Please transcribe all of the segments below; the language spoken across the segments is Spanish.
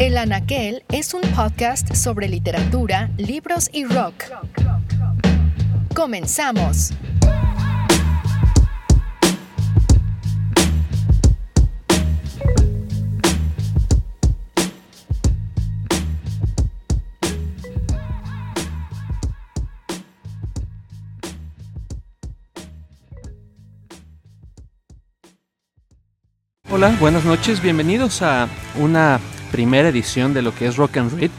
El Anaquel es un podcast sobre literatura, libros y rock. Comenzamos. Hola, buenas noches, bienvenidos a una primera edición de lo que es Rock and Read,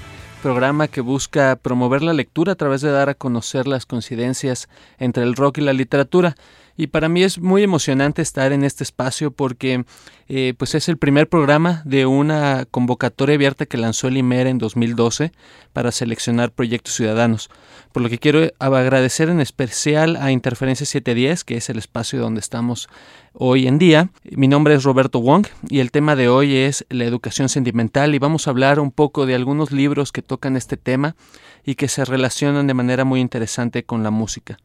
programa que busca promover la lectura a través de dar a conocer las coincidencias entre el rock y la literatura. Y para mí es muy emocionante estar en este espacio porque eh, pues es el primer programa de una convocatoria abierta que lanzó el IMER en 2012 para seleccionar proyectos ciudadanos. Por lo que quiero agradecer en especial a Interferencia 710, que es el espacio donde estamos hoy en día. Mi nombre es Roberto Wong y el tema de hoy es la educación sentimental y vamos a hablar un poco de algunos libros que tocan este tema y que se relacionan de manera muy interesante con la música.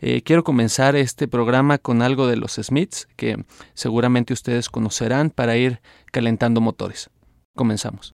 Eh, quiero comenzar este programa con algo de los Smiths que seguramente ustedes conocerán para ir calentando motores. Comenzamos.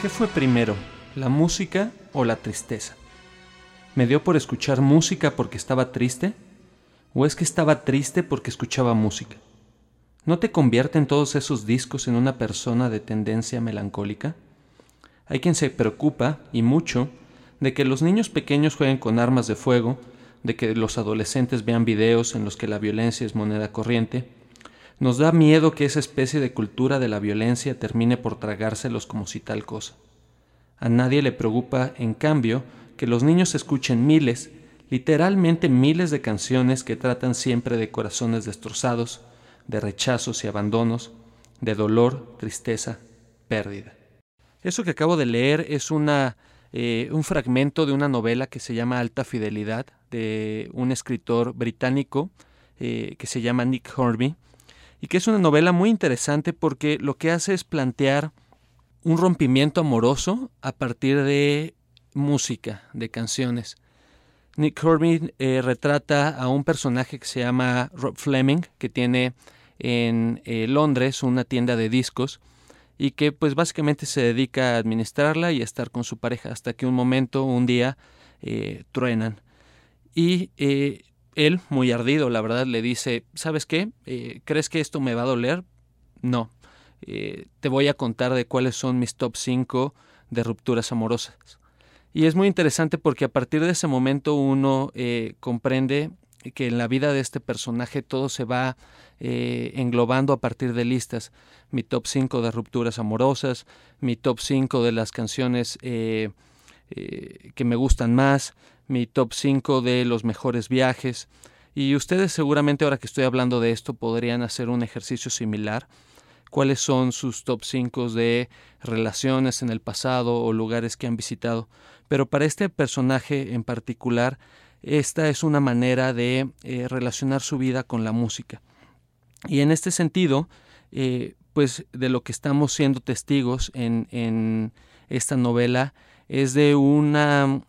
¿Qué fue primero, la música o la tristeza? ¿Me dio por escuchar música porque estaba triste? ¿O es que estaba triste porque escuchaba música? ¿No te convierten todos esos discos en una persona de tendencia melancólica? Hay quien se preocupa, y mucho, de que los niños pequeños jueguen con armas de fuego, de que los adolescentes vean videos en los que la violencia es moneda corriente. Nos da miedo que esa especie de cultura de la violencia termine por tragárselos como si tal cosa. A nadie le preocupa, en cambio, que los niños escuchen miles, literalmente miles de canciones que tratan siempre de corazones destrozados, de rechazos y abandonos, de dolor, tristeza, pérdida. Eso que acabo de leer es una, eh, un fragmento de una novela que se llama Alta Fidelidad, de un escritor británico eh, que se llama Nick Hornby, y que es una novela muy interesante porque lo que hace es plantear un rompimiento amoroso a partir de música, de canciones. Nick Hornby eh, retrata a un personaje que se llama Rob Fleming, que tiene en eh, Londres una tienda de discos y que pues básicamente se dedica a administrarla y a estar con su pareja hasta que un momento, un día, eh, truenan. Y eh, él, muy ardido, la verdad, le dice, ¿sabes qué? ¿Crees que esto me va a doler? No. te voy a contar de cuáles son mis top 5 de rupturas amorosas. Y es muy interesante porque a partir de ese momento uno comprende que en la vida de este personaje todo se va eh, englobando a partir de listas. Mi top 5 de rupturas amorosas, mi top 5 de las canciones eh, eh, que me gustan más, mi top 5 de los mejores viajes. Y ustedes seguramente ahora que estoy hablando de esto podrían hacer un ejercicio similar. ¿Cuáles son sus top 5 de relaciones en el pasado o lugares que han visitado? Pero para este personaje en particular, esta es una manera de relacionar su vida con la música. Y en este sentido, eh, pues de lo que estamos siendo testigos en, esta novela es de una,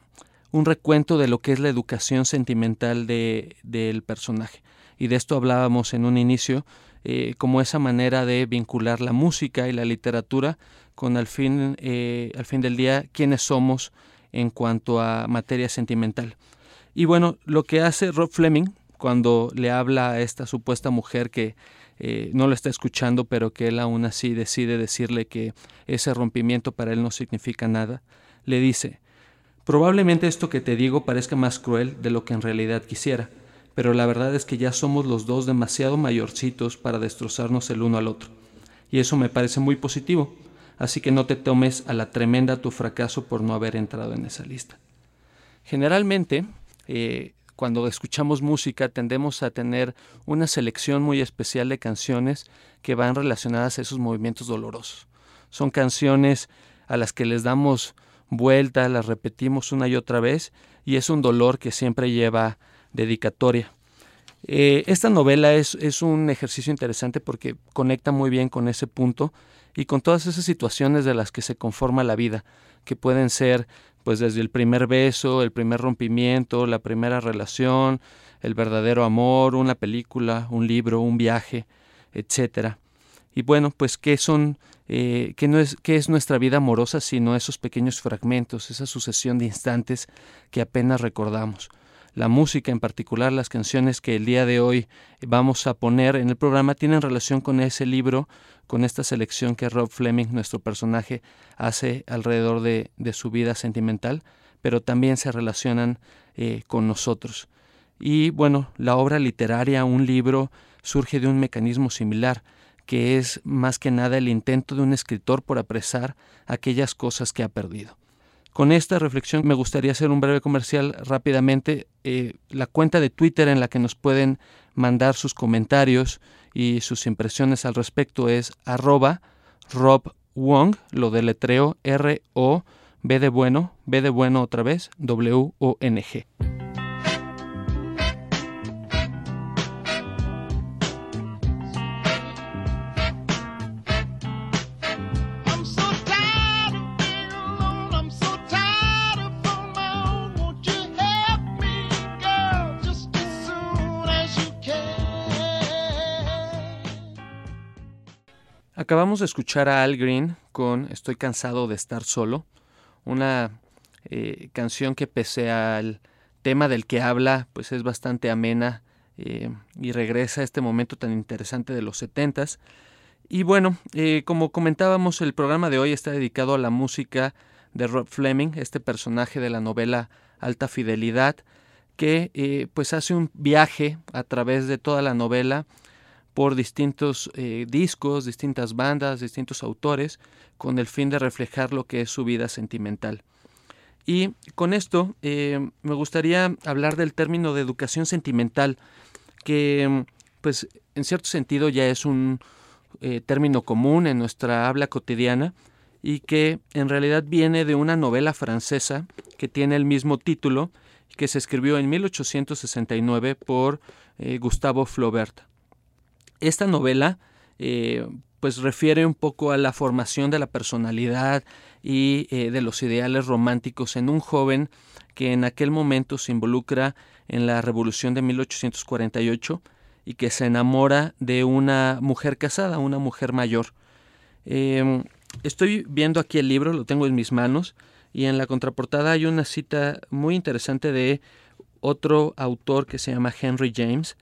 un recuento de lo que es la educación sentimental del personaje. Y de esto hablábamos en un inicio, eh, como esa manera de vincular la música y la literatura con al fin, eh, al fin del día quiénes somos en cuanto a materia sentimental. Y bueno, lo que hace Rob Fleming, cuando le habla a esta supuesta mujer que eh, no lo está escuchando, pero que él aún así decide decirle que ese rompimiento para él no significa nada, le dice, probablemente esto que te digo parezca más cruel de lo que en realidad quisiera, pero la verdad es que ya somos los dos demasiado mayorcitos para destrozarnos el uno al otro, y eso me parece muy positivo, así que no te tomes a la tremenda tu fracaso por no haber entrado en esa lista. Generalmente, eh, cuando escuchamos música tendemos a tener una selección muy especial de canciones que van relacionadas a esos movimientos dolorosos. Son canciones a las que les damos vuelta, las repetimos una y otra vez y es un dolor que siempre lleva dedicatoria. Eh, esta novela es, es, un ejercicio interesante porque conecta muy bien con ese punto y con todas esas situaciones de las que se conforma la vida, que pueden ser pues desde el primer beso, el primer rompimiento, la primera relación, el verdadero amor, una película, un libro, un viaje, etcétera. Y bueno, pues qué son, eh, qué no es, qué es nuestra vida amorosa sino esos pequeños fragmentos, esa sucesión de instantes que apenas recordamos la música, en particular las canciones que el día de hoy vamos a poner en el programa, tienen relación con ese libro, con esta selección que Rob Fleming, nuestro personaje, hace alrededor de, su vida sentimental, pero también se relacionan eh, con nosotros. Y bueno, la obra literaria, un libro, surge de un mecanismo similar, que es más que nada el intento de un escritor por apresar aquellas cosas que ha perdido. Con esta reflexión me gustaría hacer un breve comercial rápidamente. Eh, la cuenta de Twitter en la que nos pueden mandar sus comentarios y sus impresiones al respecto es arroba Rob Wong, lo deletreo R-O, B de bueno, B de bueno otra vez, W-O-N-G. Acabamos de escuchar a Al Green con Estoy cansado de estar solo, una eh, canción que pese al tema del que habla, pues es bastante amena eh, y regresa a este momento tan interesante de los setentas. Y bueno, eh, como comentábamos, el programa de hoy está dedicado a la música de Rob Fleming, este personaje de la novela Alta Fidelidad, que pues hace un viaje a través de toda la novela por distintos eh, discos, distintas bandas, distintos autores, con el fin de reflejar lo que es su vida sentimental. Y con esto eh, me gustaría hablar del término de educación sentimental, que pues en cierto sentido ya es un eh, término común en nuestra habla cotidiana y que en realidad viene de una novela francesa que tiene el mismo título, que se escribió en 1869 por Gustavo Flaubert. Esta novela eh, pues refiere un poco a la formación de la personalidad y eh, de los ideales románticos en un joven que en aquel momento se involucra en la revolución de 1848 y que se enamora de una mujer casada, una mujer mayor. Em, estoy viendo aquí el libro, lo tengo en mis manos, y en la contraportada hay una cita muy interesante de otro autor que se llama Henry James,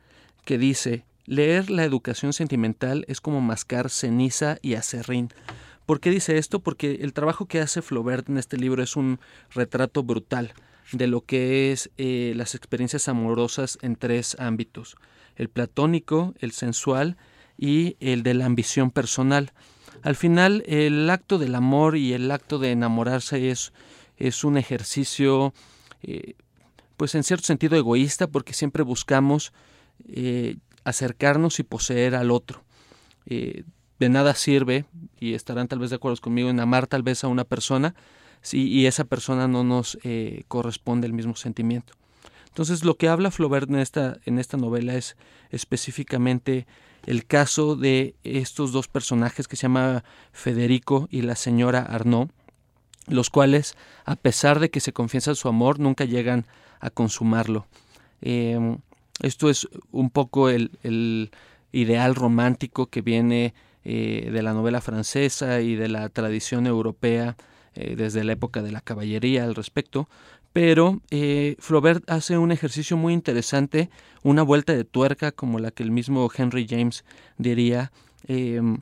que dice, Leer la educación sentimental es como mascar ceniza y acerrín. ¿Por qué dice esto? Porque el trabajo que hace Flaubert en este libro es un retrato brutal de lo que es eh, las experiencias amorosas en tres ámbitos, el platónico, el sensual y el de la ambición personal. Al final, el acto del amor y el acto de enamorarse es, es un ejercicio, eh, pues en cierto sentido egoísta, porque siempre buscamos eh, acercarnos y poseer al otro. Eh, de nada sirve, y estarán tal vez de acuerdo conmigo, en amar tal vez a una persona si, y esa persona no nos eh, corresponde el mismo sentimiento. Entonces lo que habla Flaubert en esta, en esta novela es específicamente el caso de estos dos personajes que se llama Federico y la señora Arnaud, los cuales, a pesar de que se confiesa su amor, nunca llegan a consumarlo. Em, esto es un poco el, ideal romántico que viene eh, de la novela francesa y de la tradición europea eh, desde la época de la caballería al respecto, pero eh, Flaubert hace un ejercicio muy interesante, una vuelta de tuerca como la que el mismo Henry James diría, em,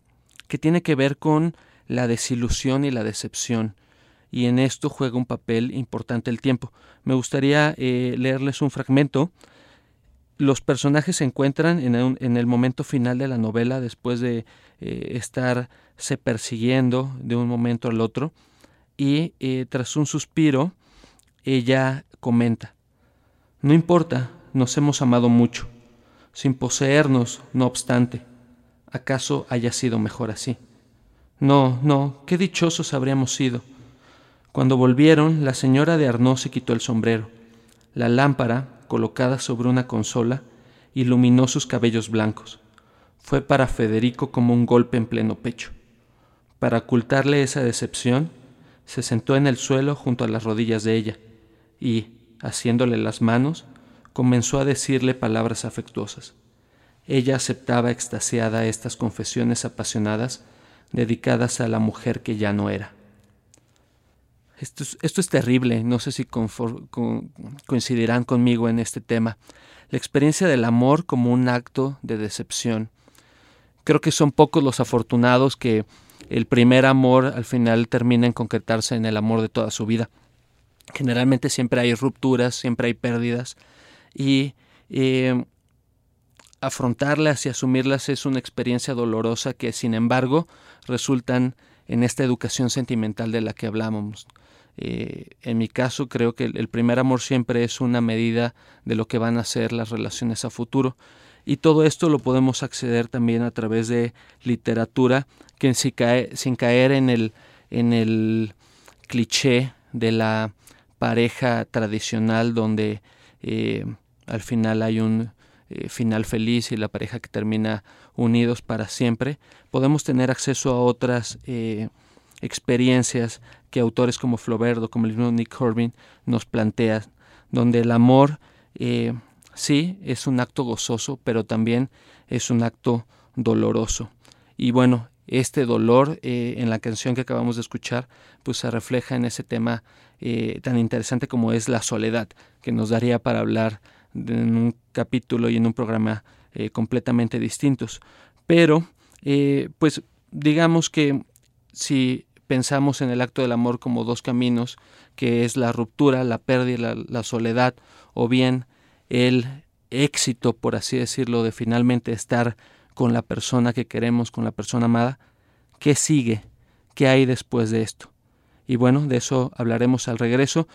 que tiene que ver con la desilusión y la decepción. Y en esto juega un papel importante el tiempo. Me gustaría leerles un fragmento los personajes se encuentran en, el momento final de la novela después de eh, estarse persiguiendo de un momento al otro y eh, tras un suspiro ella comenta, no importa, nos hemos amado mucho, sin poseernos, no obstante. ¿Acaso haya sido mejor así? No, no, qué dichosos habríamos sido. Cuando volvieron, la señora de Arnaud se quitó el sombrero. La lámpara, colocada sobre una consola, iluminó sus cabellos blancos. Fue para Federico como un golpe en pleno pecho. Para ocultarle esa decepción, se sentó en el suelo junto a las rodillas de ella y, haciéndole las manos, comenzó a decirle palabras afectuosas. Ella aceptaba extasiada estas confesiones apasionadas dedicadas a la mujer que ya no era. Esto es, terrible, no sé si coincidirán conmigo en este tema. La experiencia del amor como un acto de decepción. Creo que son pocos los afortunados que el primer amor al final termina en concretarse en el amor de toda su vida. Generalmente siempre hay rupturas, siempre hay pérdidas y eh, afrontarlas y asumirlas es una experiencia dolorosa que sin embargo resultan en esta educación sentimental de la que hablamos. Eh, en mi caso creo que el primer amor siempre es una medida de lo que van a ser las relaciones a futuro. Y todo esto lo podemos acceder también a través de literatura que sin caer, sin caer en, el, cliché de la pareja tradicional donde eh, al final hay un eh, final feliz y la pareja que termina unidos para siempre, podemos tener acceso a otras experiencias que autores como Flaubert o como el mismo Nick Corbin nos plantean, donde el amor sí es un acto gozoso, pero también es un acto doloroso. Y bueno, este dolor eh, en la canción que acabamos de escuchar, pues se refleja en ese tema eh, tan interesante como es la soledad, que nos daría para hablar en un capítulo y en un programa eh, completamente distintos. Pero, pues digamos que si pensamos en el acto del amor como dos caminos, que es la ruptura, la pérdida, la, la soledad, o bien el éxito, por así decirlo, de finalmente estar con la persona que queremos, con la persona amada, ¿qué sigue? ¿Qué hay después de esto? Y bueno, de eso hablaremos al regreso.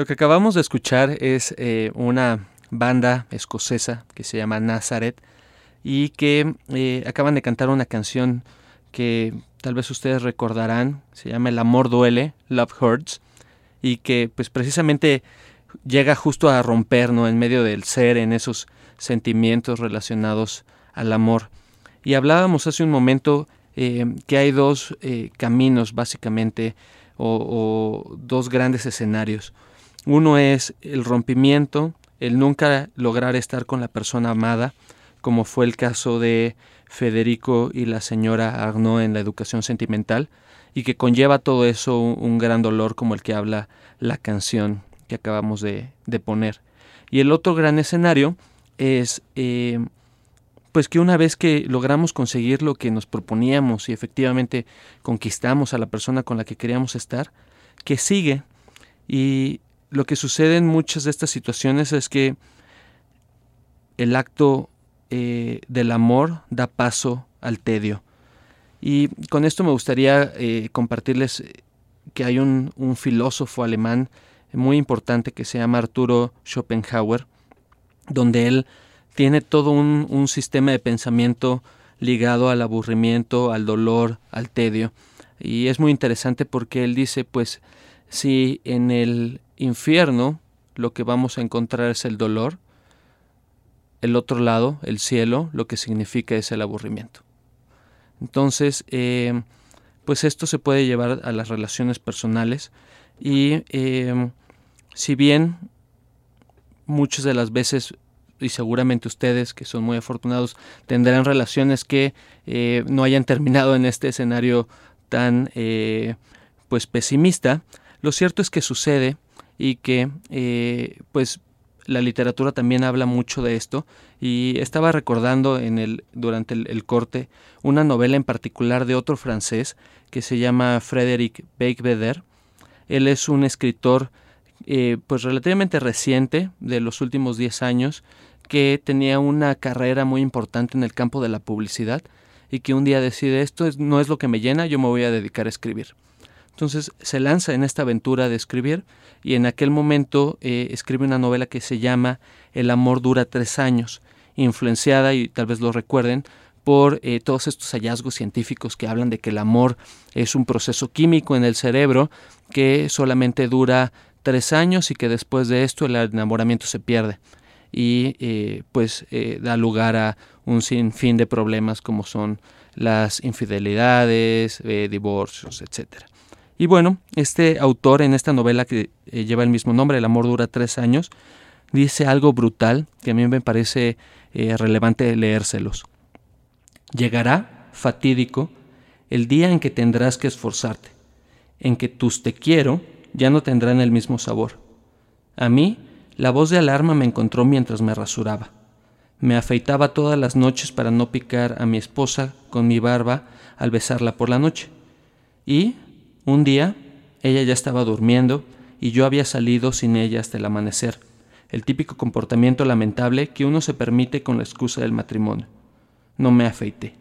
Lo que acabamos de escuchar es eh, una banda escocesa que se llama Nazareth y que eh, acaban de cantar una canción que tal vez ustedes recordarán, se llama El amor duele, Love Hurts, y que pues precisamente llega justo a romper ¿no? en medio del ser, en esos sentimientos relacionados al amor. Y hablábamos hace un momento eh, que hay dos caminos básicamente o dos grandes escenarios. Uno es el rompimiento, el nunca lograr estar con la persona amada, como fue el caso de Federico y la señora Arnaud en la educación sentimental, y que conlleva todo eso un, gran dolor como el que habla la canción que acabamos de, poner. Y el otro gran escenario es eh, pues que una vez que logramos conseguir lo que nos proponíamos y efectivamente conquistamos a la persona con la que queríamos estar, que sigue y lo que sucede en muchas de estas situaciones es que el acto eh, del amor da paso al tedio. Y con esto me gustaría eh, compartirles que hay un, filósofo alemán muy importante que se llama Arturo Schopenhauer, donde él tiene todo un, un sistema de pensamiento ligado al aburrimiento, al dolor, al tedio. Y es muy interesante porque él dice, pues, si en el infierno lo que vamos a encontrar es el dolor, el otro lado, el cielo, lo que significa es el aburrimiento. Entonces, eh, pues esto se puede llevar a las relaciones personales y eh, si bien muchas de las veces y seguramente ustedes que son muy afortunados tendrán relaciones que eh, no hayan terminado en este escenario tan pues pesimista lo cierto es que sucede y que eh, pues la literatura también habla mucho de esto y estaba recordando en el, durante el, corte una novela en particular de otro francés que se llama Frédéric Beigbeder. Él es un escritor eh, pues relativamente reciente, de los últimos 10 años, que tenía una carrera muy importante en el campo de la publicidad y que un día decide esto no es lo que me llena, yo me voy a dedicar a escribir. Entonces se lanza en esta aventura de escribir y en aquel momento eh, escribe una novela que se llama El amor dura tres años, influenciada, y tal vez lo recuerden, por eh, todos estos hallazgos científicos que hablan de que el amor es un proceso químico en el cerebro que solamente dura tres años y que después de esto el enamoramiento se pierde y eh, pues da lugar a un sinfín de problemas como son las infidelidades, divorcios, etcétera. Y bueno, este autor en esta novela que eh, lleva el mismo nombre, El amor dura tres años, dice algo brutal que a mí me parece eh, relevante leérselos. Llegará, fatídico, el día en que tendrás que esforzarte, en que tus te quiero ya no tendrán el mismo sabor. A mí, la voz de alarma me encontró mientras me rasuraba. Me afeitaba todas las noches para no picar a mi esposa con mi barba al besarla por la noche. Y, un día, ella ya estaba durmiendo y yo había salido sin ella hasta el amanecer, el típico comportamiento lamentable que uno se permite con la excusa del matrimonio. No me afeité.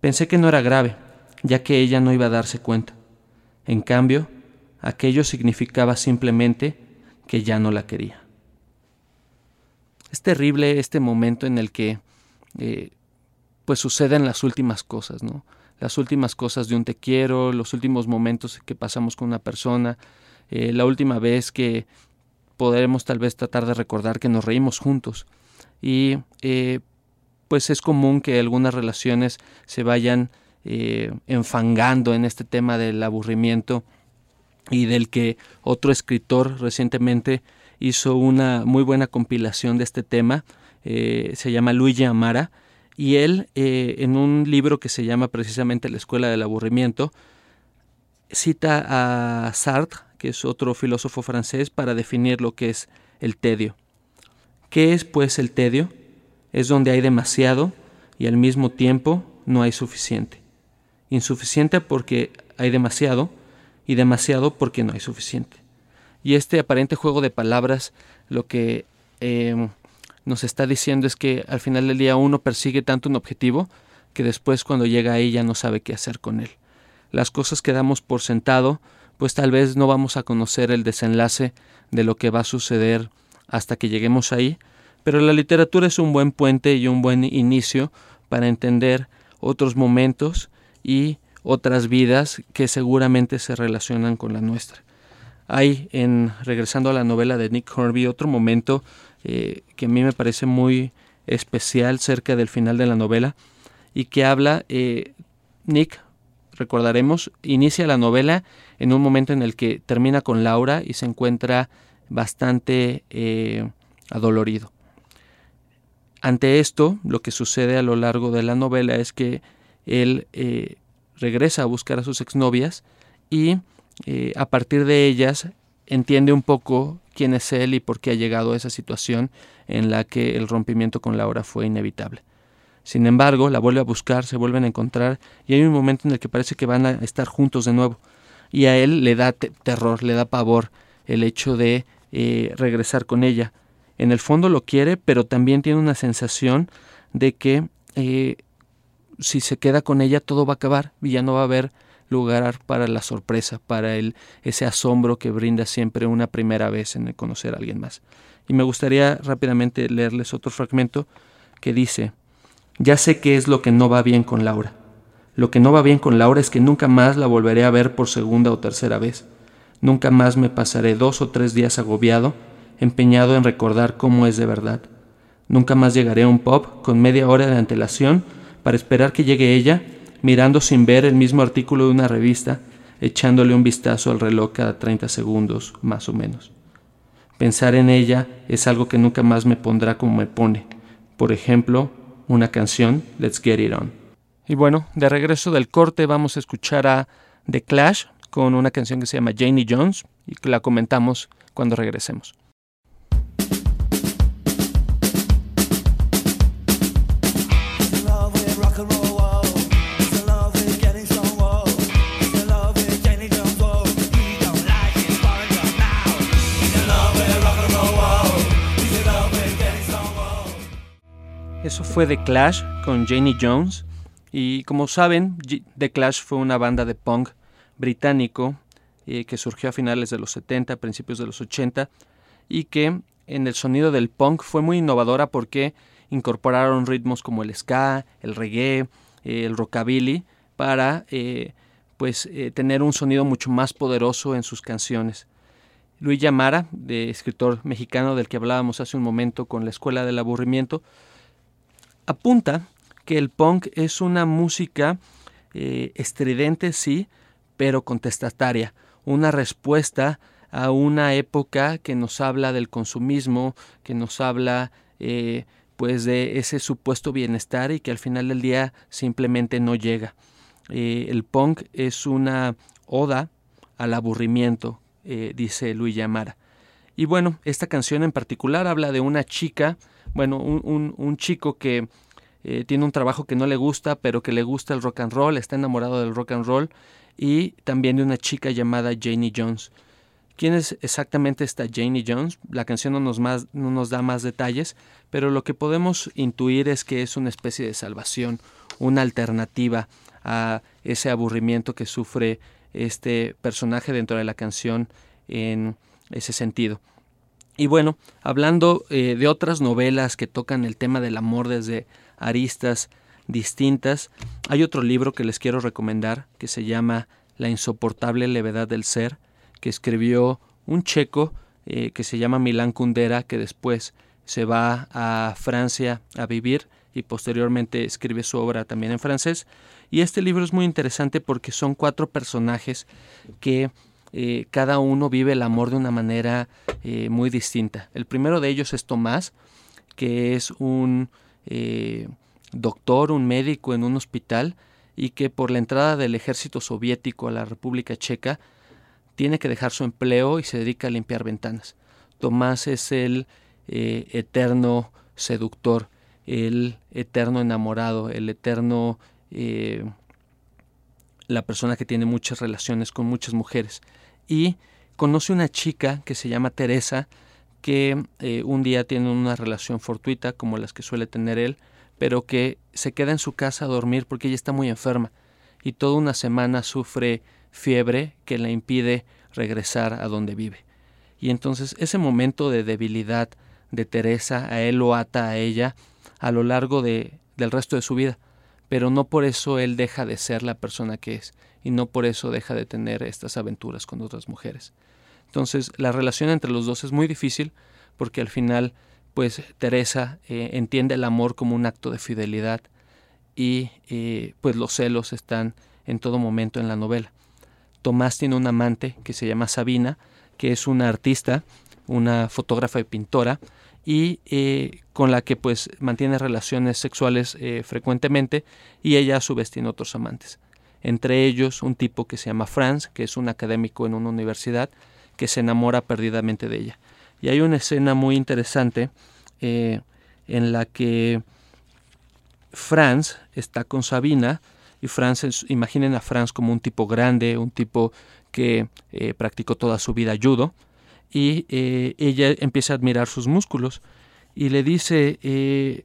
Pensé que no era grave, ya que ella no iba a darse cuenta. En cambio, aquello significaba simplemente que ya no la quería. Es terrible este momento en el que eh, pues suceden las últimas cosas, ¿no? Las últimas cosas de un te quiero, los últimos momentos que pasamos con una persona, eh, la última vez que podremos tal vez tratar de recordar que nos reímos juntos. Y eh, pues es común que algunas relaciones se vayan eh, enfangando en este tema del aburrimiento y del que otro escritor recientemente hizo una muy buena compilación de este tema, se llama Luigi Amara, y él, eh, en un libro que se llama precisamente La Escuela del Aburrimiento, cita a Sartre, que es otro filósofo francés, para definir lo que es el tedio. ¿Qué es pues el tedio? Es donde hay demasiado y al mismo tiempo no hay suficiente. Insuficiente porque hay demasiado y demasiado porque no hay suficiente. Y este aparente juego de palabras lo que eh, nos está diciendo es que al final del día uno persigue tanto un objetivo que después cuando llega ahí ya no sabe qué hacer con él. Las cosas que damos por sentado, pues tal vez no vamos a conocer el desenlace de lo que va a suceder hasta que lleguemos ahí, pero la literatura es un buen puente y un buen inicio para entender otros momentos y otras vidas que seguramente se relacionan con la nuestra. Hay, en regresando a la novela de Nick Hornby, otro momento eh, que a mí me parece muy especial cerca del final de la novela y que habla, eh, Nick, recordaremos, inicia la novela en un momento en el que termina con Laura y se encuentra bastante eh, adolorido. Ante esto, lo que sucede a lo largo de la novela es que él regresa a buscar a sus exnovias y a partir de ellas entiende un poco quién es él y por qué ha llegado a esa situación en la que el rompimiento con Laura fue inevitable. Sin embargo, la vuelve a buscar, se vuelven a encontrar y hay un momento en el que parece que van a estar juntos de nuevo. Y a él le da terror, le da pavor el hecho de eh, regresar con ella. En el fondo lo quiere, pero también tiene una sensación de que eh, si se queda con ella todo va a acabar y ya no va a haber lugar para la sorpresa, para el, ese asombro que brinda siempre una primera vez en conocer a alguien más. Y me gustaría rápidamente leerles otro fragmento que dice, ya sé qué es lo que no va bien con Laura. Lo que no va bien con Laura es que nunca más la volveré a ver por segunda o tercera vez. Nunca más me pasaré dos o tres días agobiado, empeñado en recordar cómo es de verdad. Nunca más llegaré a un pop con media hora de antelación para esperar que llegue ella mirando sin ver el mismo artículo de una revista, echándole un vistazo al reloj cada 30 segundos, más o menos. Pensar en ella es algo que nunca más me pondrá como me pone. Por ejemplo, una canción, Let's Get It On. Y bueno, de regreso del corte vamos a escuchar a The Clash con una canción que se llama Janie Jones y que la comentamos cuando regresemos. Fue The Clash con Janie Jones. Y como saben, The Clash fue una banda de punk británico eh, que surgió a finales de los 70, principios de los 80, y que en el sonido del punk fue muy innovadora porque incorporaron ritmos como el ska, el reggae, eh, el rockabilly, para eh, pues, tener un sonido mucho más poderoso en sus canciones. Luis Yamara, de escritor mexicano del que hablábamos hace un momento con la Escuela del Aburrimiento, apunta que el punk es una música eh, estridente, sí, pero contestataria, una respuesta a una época que nos habla del consumismo, que nos habla eh, pues de ese supuesto bienestar y que al final del día simplemente no llega. Eh, el punk es una oda al aburrimiento, dice Luis Yamara. Y bueno, esta canción en particular habla de una chica bueno, un, chico que eh, tiene un trabajo que no le gusta, pero que le gusta el rock and roll, está enamorado del rock and roll, y también de una chica llamada Janie Jones. ¿Quién es exactamente esta Janie Jones? La canción no nos, más, no nos da más detalles, pero lo que podemos intuir es que es una especie de salvación, una alternativa a ese aburrimiento que sufre este personaje dentro de la canción en ese sentido. Y bueno, hablando eh, de otras novelas que tocan el tema del amor desde aristas distintas, hay otro libro que les quiero recomendar que se llama La insoportable levedad del ser, que escribió un checo eh, que se llama Milán Kundera, que después se va a Francia a vivir y posteriormente escribe su obra también en francés. Y este libro es muy interesante porque son cuatro personajes que eh, cada uno vive el amor de una manera eh, muy distinta. El primero de ellos es Tomás, que es un eh, doctor, un médico en un hospital y que por la entrada del ejército soviético a la República Checa tiene que dejar su empleo y se dedica a limpiar ventanas. Tomás es el eterno seductor, el eterno enamorado, el eterno la persona que tiene muchas relaciones con muchas mujeres y conoce una chica que se llama Teresa que eh, un día tiene una relación fortuita como las que suele tener él, pero que se queda en su casa a dormir porque ella está muy enferma y toda una semana sufre fiebre que le impide regresar a donde vive. Y entonces ese momento de debilidad de Teresa a él lo ata a ella a lo largo de, del resto de su vida pero no por eso él deja de ser la persona que es y no por eso deja de tener estas aventuras con otras mujeres. Entonces la relación entre los dos es muy difícil porque al final pues Teresa eh, entiende el amor como un acto de fidelidad y eh, pues los celos están en todo momento en la novela. Tomás tiene una amante que se llama Sabina, que es una artista, una fotógrafa y pintora, y eh, con la que pues mantiene relaciones sexuales frecuentemente y ella a su vez tiene otros amantes. Entre ellos un tipo que se llama Franz, que es un académico en una universidad, que se enamora perdidamente de ella. Y hay una escena muy interesante eh, en la que Franz está con Sabina y Franz, imaginen a Franz como un tipo grande, un tipo que practicó toda su vida judo, y eh, ella empieza a admirar sus músculos y le dice, eh,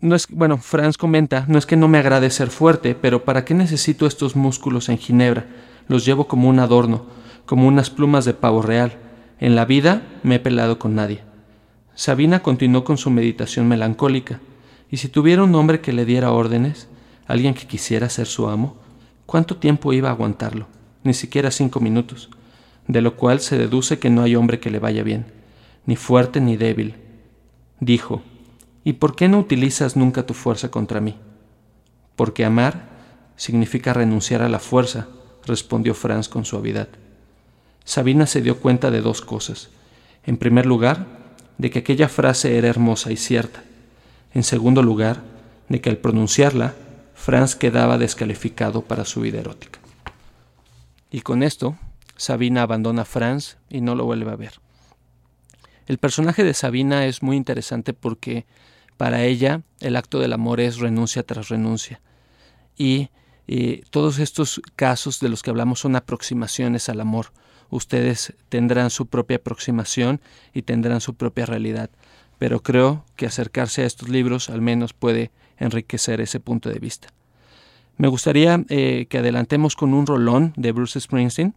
no es, bueno, Franz comenta, no es que no me agrade ser fuerte, pero ¿para qué necesito estos músculos en Ginebra? Los llevo como un adorno, como unas plumas de pavo real. En la vida me he pelado con nadie. Sabina continuó con su meditación melancólica, y si tuviera un hombre que le diera órdenes, alguien que quisiera ser su amo, ¿cuánto tiempo iba a aguantarlo? Ni siquiera cinco minutos de lo cual se deduce que no hay hombre que le vaya bien, ni fuerte ni débil. Dijo, ¿y por qué no utilizas nunca tu fuerza contra mí? Porque amar significa renunciar a la fuerza, respondió Franz con suavidad. Sabina se dio cuenta de dos cosas. En primer lugar, de que aquella frase era hermosa y cierta. En segundo lugar, de que al pronunciarla, Franz quedaba descalificado para su vida erótica. Y con esto Sabina abandona a Franz y no lo vuelve a ver. El personaje de Sabina es muy interesante porque para ella el acto del amor es renuncia tras renuncia. Y, todos estos casos de los que hablamos son aproximaciones al amor. Ustedes tendrán su propia aproximación y tendrán su propia realidad. pero creo que acercarse a estos libros al menos puede enriquecer ese punto de vista. Me gustaría eh, que adelantemos con un rolón de Bruce Springsteen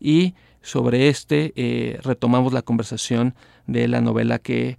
y sobre este eh, retomamos la conversación de la novela que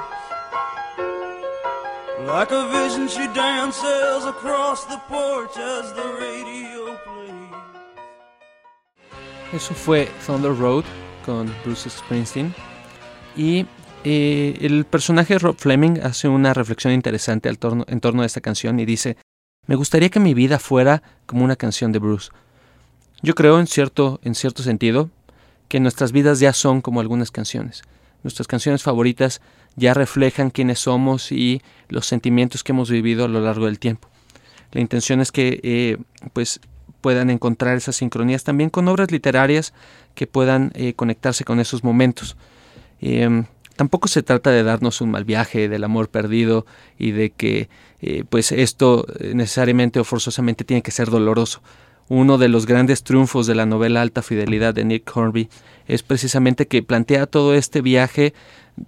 Eso fue Thunder Road con Bruce Springsteen. Y eh, el personaje Rob Fleming hace una reflexión interesante al torno, en torno a esta canción y dice, me gustaría que mi vida fuera como una canción de Bruce. Yo creo en cierto, en cierto sentido que nuestras vidas ya son como algunas canciones. Nuestras canciones favoritas ya reflejan quiénes somos y los sentimientos que hemos vivido a lo largo del tiempo. La intención es que eh, pues puedan encontrar esas sincronías también con obras literarias que puedan eh, conectarse con esos momentos. Em, tampoco se trata de darnos un mal viaje del amor perdido y de que eh, pues esto necesariamente o forzosamente tiene que ser doloroso. Uno de los grandes triunfos de la novela Alta Fidelidad de Nick Hornby es precisamente que plantea todo este viaje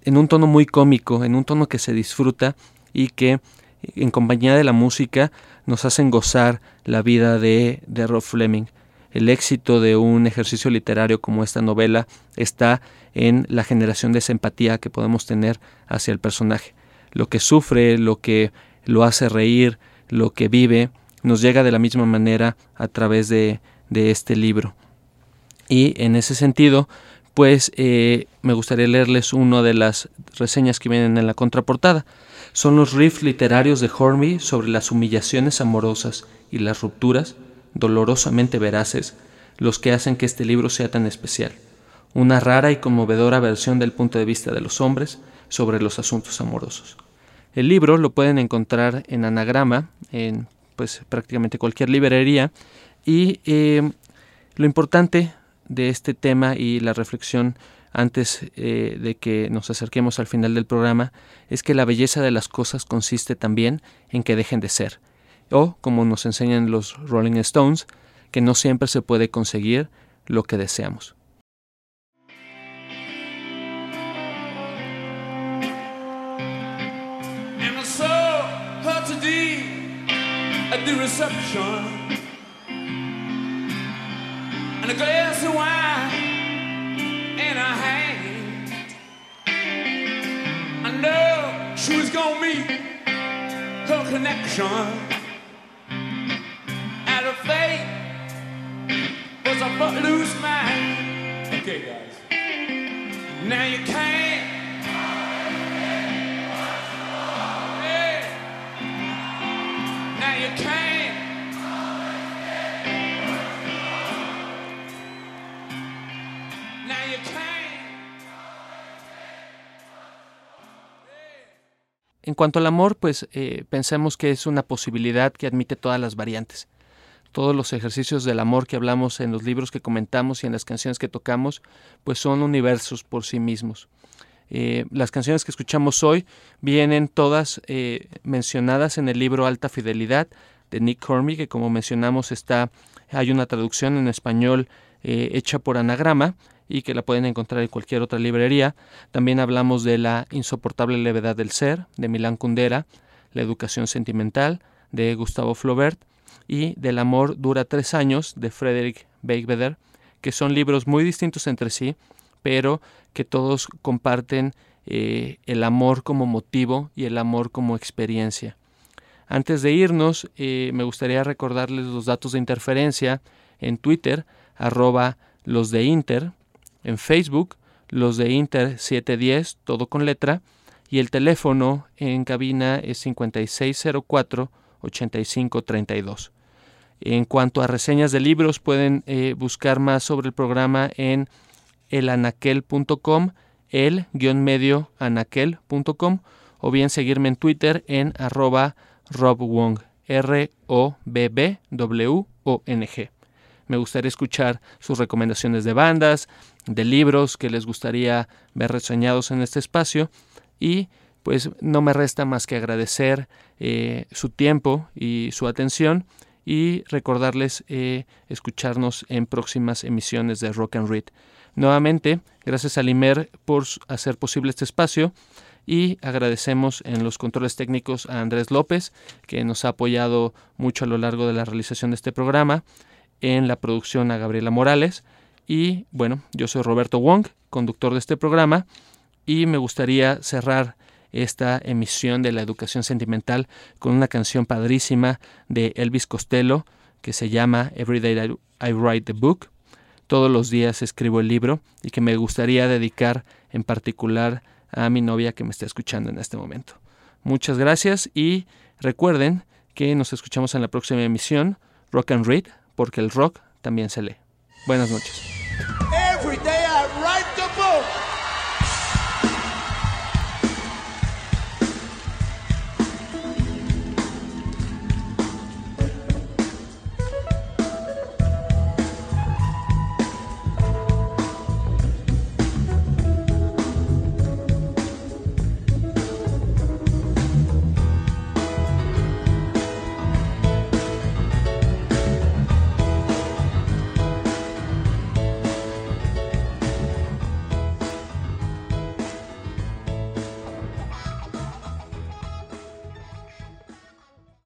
en un tono muy cómico, en un tono que se disfruta y que en compañía de la música nos hacen gozar la vida de, de Rob Fleming. El éxito de un ejercicio literario como esta novela está en la generación de esa empatía que podemos tener hacia el personaje. Lo que sufre, lo que lo hace reír, lo que vive, nos llega de la misma manera a través de, de este libro. Y en ese sentido, pues eh, me gustaría leerles una de las reseñas que vienen en la contraportada. Son los riffs literarios de Hornby sobre las humillaciones amorosas y las rupturas, dolorosamente veraces, los que hacen que este libro sea tan especial. Una rara y conmovedora versión del punto de vista de los hombres sobre los asuntos amorosos. El libro lo pueden encontrar en anagrama, en pues prácticamente cualquier librería, y eh, lo importante de este tema y la reflexión antes eh, de que nos acerquemos al final del programa es que la belleza de las cosas consiste también en que dejen de ser, o como nos enseñan los Rolling Stones, que no siempre se puede conseguir lo que deseamos. And a glass of wine in her hand. I know she was gonna meet her connection, and her fate was a footloose man. Okay, guys. Now you can't. En cuanto al amor, pues eh, pensemos que es una posibilidad que admite todas las variantes. Todos los ejercicios del amor que hablamos en los libros que comentamos y en las canciones que tocamos, pues son universos por sí mismos. Eh, las canciones que escuchamos hoy vienen todas eh, mencionadas en el libro Alta Fidelidad de Nick Hornby, que como mencionamos está, hay una traducción en español hecha por anagrama y que la pueden encontrar en cualquier otra librería. También hablamos de La insoportable levedad del ser, de Milán Kundera, La educación sentimental, de Gustavo Flaubert, y Del amor dura tres años, de Frederick Beigbeder, que son libros muy distintos entre sí, pero que todos comparten eh, el amor como motivo y el amor como experiencia. Antes de irnos, eh, me gustaría recordarles los datos de interferencia en Twitter, arroba los de en Facebook, los de Inter 710, todo con letra, y el teléfono en cabina es 5604-8532. En cuanto a reseñas de libros, pueden eh, buscar más sobre el programa en elanaquel.com, el-medio anaquel.com, o bien seguirme en Twitter en arroba Rob Wong, R-O-B-B-W-O-N-G. Me gustaría escuchar sus recomendaciones de bandas, de libros que les gustaría ver reseñados en este espacio y pues no me resta más que agradecer eh, su tiempo y su atención y recordarles eh, escucharnos en próximas emisiones de Rock and Read. Nuevamente, gracias a Limer por hacer posible este espacio y agradecemos en los controles técnicos a Andrés López, que nos ha apoyado mucho a lo largo de la realización de este programa, en la producción a Gabriela Morales y bueno, yo soy Roberto Wong, conductor de este programa y me gustaría cerrar esta emisión de la educación sentimental con una canción padrísima de Elvis Costello que se llama Every Day I Write the Book. Todos los días escribo el libro y que me gustaría dedicar en particular a mi novia que me está escuchando en este momento. Muchas gracias y recuerden que nos escuchamos en la próxima emisión Rock and Read porque el rock también se lee. Buenas noches.